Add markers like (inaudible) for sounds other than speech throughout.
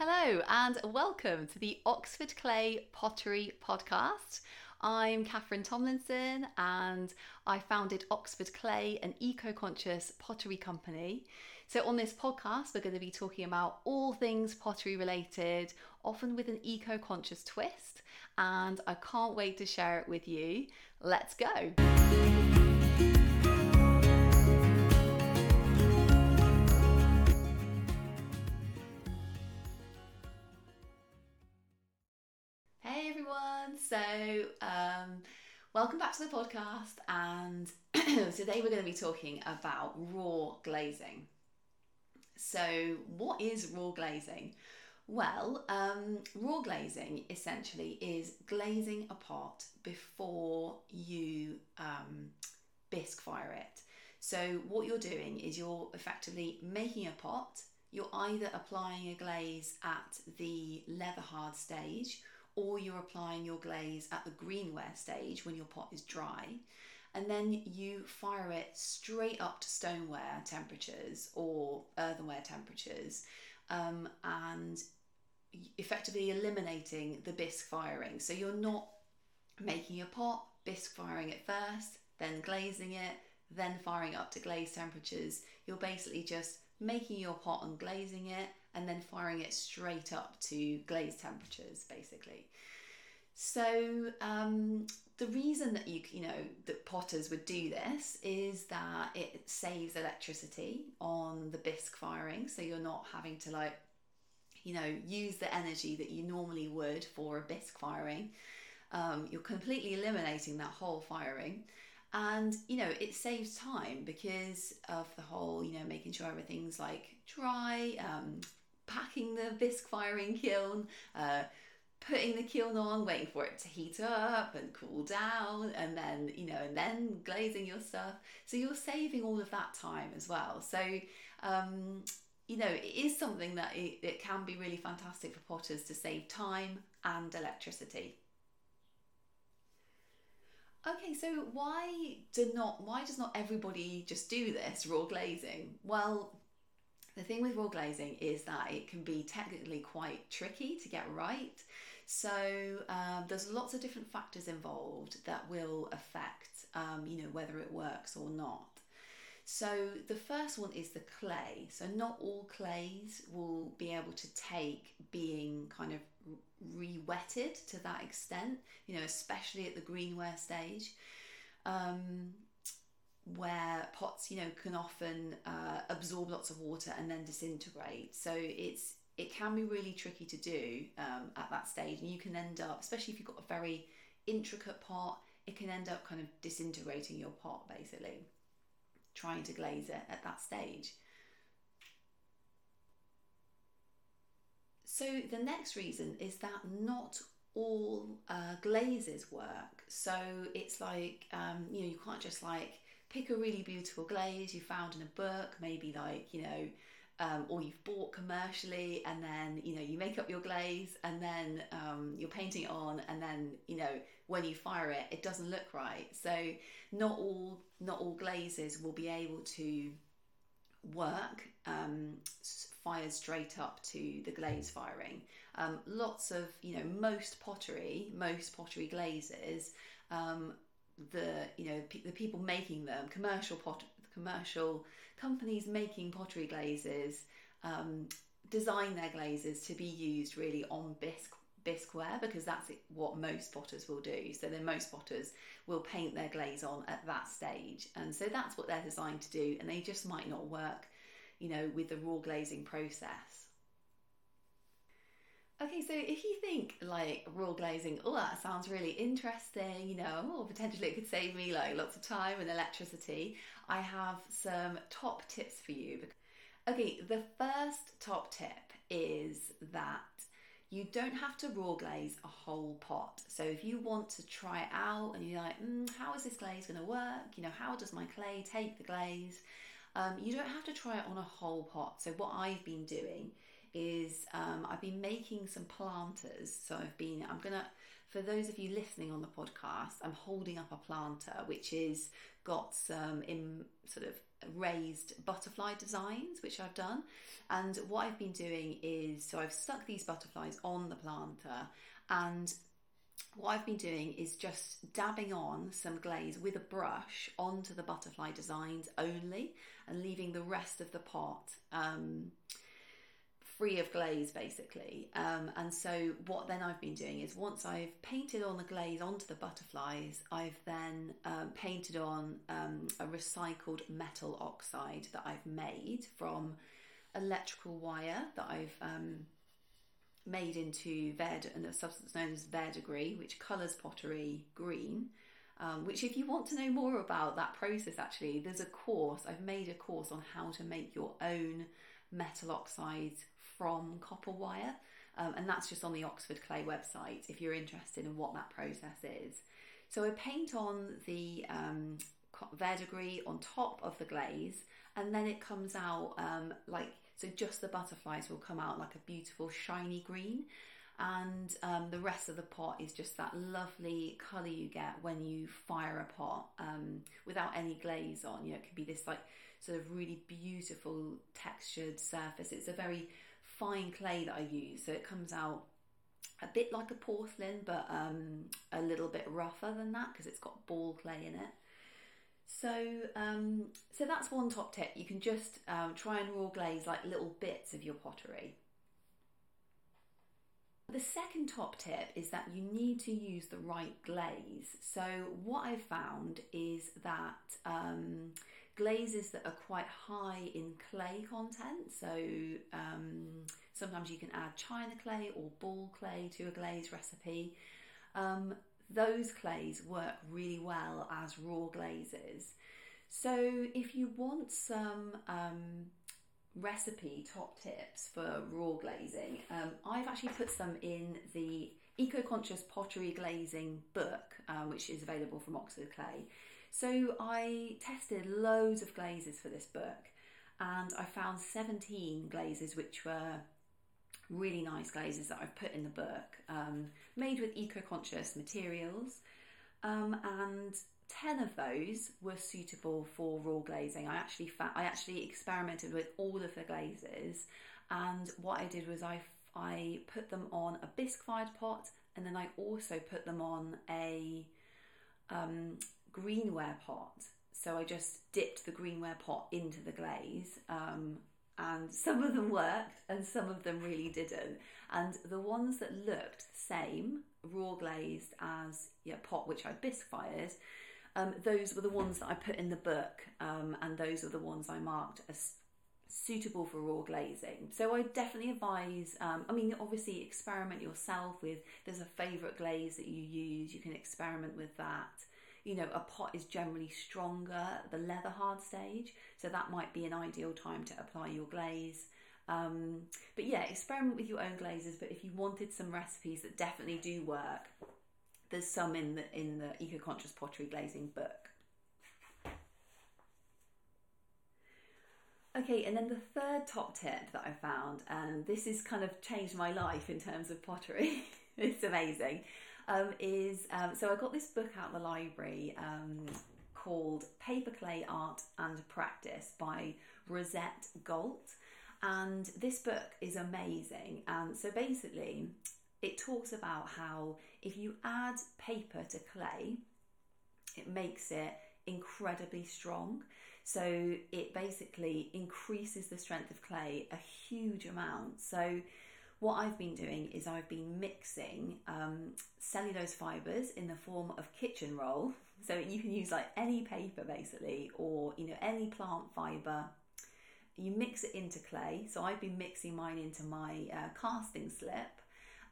Hello, and welcome to the Oxford Clay Pottery Podcast. I'm Catherine Tomlinson, and I founded Oxford Clay, an eco conscious pottery company. So, on this podcast, we're going to be talking about all things pottery related, often with an eco conscious twist, and I can't wait to share it with you. Let's go. So, um, welcome back to the podcast, and (clears throat) today we're going to be talking about raw glazing. So, what is raw glazing? Well, um, raw glazing essentially is glazing a pot before you um, bisque fire it. So, what you're doing is you're effectively making a pot, you're either applying a glaze at the leather hard stage or you're applying your glaze at the greenware stage when your pot is dry. And then you fire it straight up to stoneware temperatures or earthenware temperatures, um, and effectively eliminating the bisque firing. So you're not making a pot, bisque firing it first, then glazing it, then firing up to glaze temperatures. You're basically just making your pot and glazing it and then firing it straight up to glaze temperatures basically. So um, the reason that you you know that potters would do this is that it saves electricity on the bisque firing so you're not having to like you know use the energy that you normally would for a bisque firing. Um, you're completely eliminating that whole firing. And you know it saves time because of the whole you know making sure everything's like dry um, packing the bisque firing kiln uh, putting the kiln on waiting for it to heat up and cool down and then you know and then glazing your stuff. So you're saving all of that time as well. So um, you know it is something that it, it can be really fantastic for potters to save time and electricity. Okay, so why do not why does not everybody just do this raw glazing? Well, the thing with raw glazing is that it can be technically quite tricky to get right. So um, there's lots of different factors involved that will affect, um, you know, whether it works or not. So the first one is the clay. So not all clays will be able to take being kind of re-wetted to that extent, you know, especially at the greenware stage, um, where pots, you know, can often uh, absorb lots of water and then disintegrate. So it's it can be really tricky to do um, at that stage, and you can end up, especially if you've got a very intricate pot, it can end up kind of disintegrating your pot basically trying to glaze it at that stage. So the next reason is that not all uh, glazes work. So it's like um, you know you can't just like pick a really beautiful glaze you found in a book, maybe like you know, um, or you've bought commercially, and then you know you make up your glaze, and then um, you're painting it on, and then you know when you fire it, it doesn't look right. So not all not all glazes will be able to work um, fired straight up to the glaze firing. Um, lots of you know most pottery, most pottery glazes. The you know the people making them, commercial pot, commercial companies making pottery glazes, um, design their glazes to be used really on bisque bisqueware because that's what most potters will do. So then most potters will paint their glaze on at that stage. And so that's what they're designed to do. And they just might not work, you know, with the raw glazing process. Okay, so if you think like raw glazing, oh, that sounds really interesting, you know, or potentially it could save me like lots of time and electricity, I have some top tips for you. Okay, the first top tip is that you don't have to raw glaze a whole pot. So if you want to try it out and you're like, mm, how is this glaze going to work? You know, how does my clay take the glaze? Um, you don't have to try it on a whole pot. So what I've been doing is um, I've been making some planters. So I've been, I'm gonna, for those of you listening on the podcast, I'm holding up a planter which is got some in sort of raised butterfly designs which I've done and what I've been doing is so I've stuck these butterflies on the planter and what I've been doing is just dabbing on some glaze with a brush onto the butterfly designs only and leaving the rest of the pot um, free of glaze basically. Um, and so what then I've been doing is once I've painted on the glaze onto the butterflies, I've then um, painted on um, a recycled metal oxide that I've made from electrical wire that I've um, made into verd and a substance known as verdigris, which colours pottery green. Um, which, if you want to know more about that process, actually, there's a course. I've made a course on how to make your own metal oxides from copper wire, um, and that's just on the Oxford Clay website if you're interested in what that process is. So I paint on the um, verdigris on top of the glaze, and then it comes out um, like so. Just the butterflies will come out like a beautiful shiny green, and um, the rest of the pot is just that lovely colour you get when you fire a pot um, without any glaze on. You know, it could be this like sort of really beautiful textured surface. It's a very fine clay that I use, so it comes out a bit like a porcelain, but um, a little bit rougher than that because it's got ball clay in it. So, um, so that's one top tip. You can just um, try and raw glaze like little bits of your pottery. The second top tip is that you need to use the right glaze. So, what I've found is that um, glazes that are quite high in clay content. So um, sometimes you can add china clay or ball clay to a glaze recipe. Um, those clays work really well as raw glazes. So if you want some um, recipe top tips for raw glazing, um, I've actually put some in the Eco Conscious Pottery Glazing book, uh, which is available from Oxford Clay. So I tested loads of glazes for this book and I found 17 glazes which were really nice glazes that I've put in the book, um, made with eco conscious materials. Um, and 10 of those were suitable for raw glazing. I actually fa- I actually experimented with all of the glazes and what I did was I, I put them on a bisque fired pot and then I also put them on a um, greenware pot. So I just dipped the greenware pot into the glaze. Um, and some of them worked and some of them really didn't. And the ones that looked the same, raw glazed as yeah, pot which I bisque fired, um, those were the ones that I put in the book, um, and those are the ones I marked as suitable for raw glazing. So I definitely advise. Um, I mean, obviously, experiment yourself with. There's a favourite glaze that you use. You can experiment with that you know, a pot is generally stronger the leather hard stage, so that might be an ideal time to apply your glaze. Um, but yeah, experiment with your own glazes. But if you wanted some recipes that definitely do work, there's some in the in the Eco Conscious Pottery Glazing book. Okay, and then the third top tip that I found, and this has kind of changed my life in terms of pottery. (laughs) it's amazing um, is um, so I got this book out of the library um, called Paper Clay Art and Practice by Rosette Gault. And this book is amazing. And so basically, it talks about how if you add paper to clay, it makes it incredibly strong. So it basically increases the strength of clay a huge amount. So what I've been doing is I've been mixing um, cellulose fibres in the form of kitchen roll. So you can use like any paper basically, or you know any plant fibre. You mix it into clay. So I've been mixing mine into my uh, casting slip,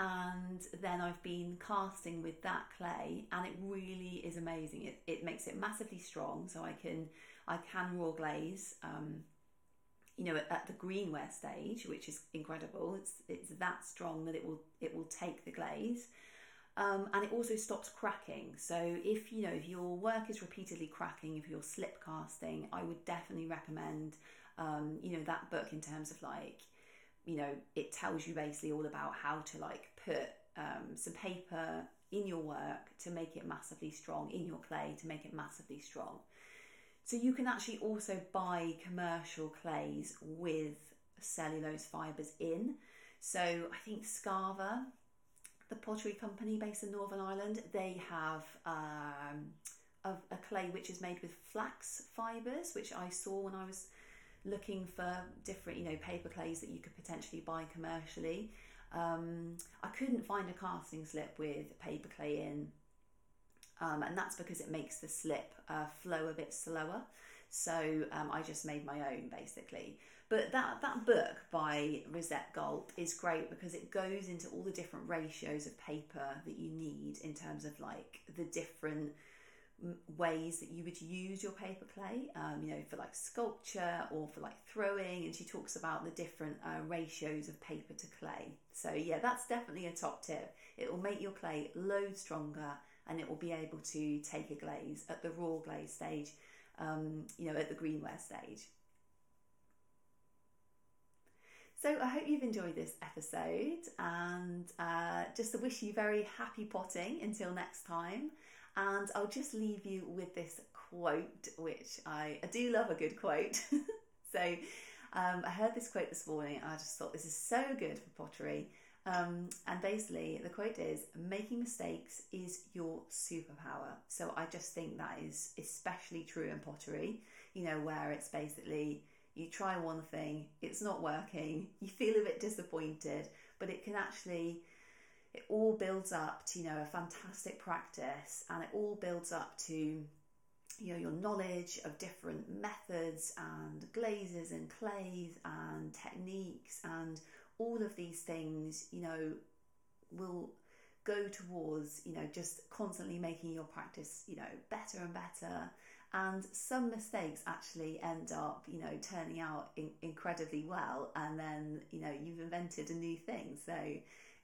and then I've been casting with that clay, and it really is amazing. It, it makes it massively strong, so I can I can raw glaze. Um, you know, at, at, the greenware stage, which is incredible. It's it's that strong that it will it will take the glaze, um, and it also stops cracking. So if you know if your work is repeatedly cracking, if you're slip casting, I would definitely recommend um, you know that book in terms of like you know it tells you basically all about how to like put um, some paper in your work to make it massively strong in your clay to make it massively strong. So you can actually also buy commercial clays with cellulose fibres in. So I think Scarva, the pottery company based in Northern Ireland, they have um, a, a clay which is made with flax fibres, which I saw when I was looking for different, you know, paper clays that you could potentially buy commercially. Um, I couldn't find a casting slip with paper clay in um, and that's because it makes the slip uh, flow a bit slower. So um, I just made my own basically. But that, that book by Rosette Gault is great because it goes into all the different ratios of paper that you need in terms of like the different ways that you would use your paper clay, um, you know, for like sculpture or for like throwing. And she talks about the different uh, ratios of paper to clay. So, yeah, that's definitely a top tip. It will make your clay load stronger and it will be able to take a glaze at the raw glaze stage, um, you know, at the greenware stage. So I hope you've enjoyed this episode and uh, just to wish you very happy potting until next time. And I'll just leave you with this quote, which I, I do love a good quote. (laughs) so um, I heard this quote this morning I just thought this is so good for pottery. Um, and basically, the quote is making mistakes is your superpower. So I just think that is especially true in pottery, you know, where it's basically you try one thing, it's not working, you feel a bit disappointed, but it can actually, it all builds up to, you know, a fantastic practice and it all builds up to, you know, your knowledge of different methods and glazes and clays and techniques and all of these things, you know, will go towards, you know, just constantly making your practice, you know, better and better. And some mistakes actually end up, you know, turning out in- incredibly well. And then, you know, you've invented a new thing. So,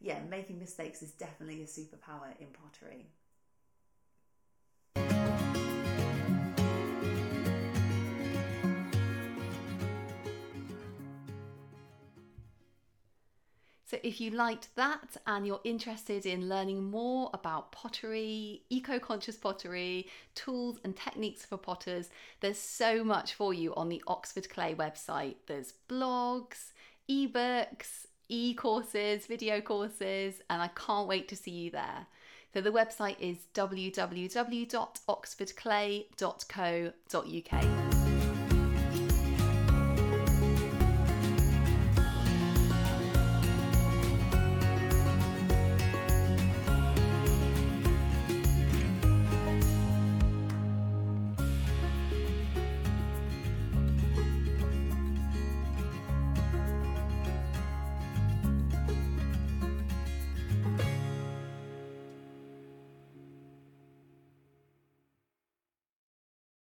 yeah, making mistakes is definitely a superpower in pottery. So, if you liked that and you're interested in learning more about pottery, eco conscious pottery, tools and techniques for potters, there's so much for you on the Oxford Clay website. There's blogs, ebooks, e courses, video courses, and I can't wait to see you there. So, the website is www.oxfordclay.co.uk.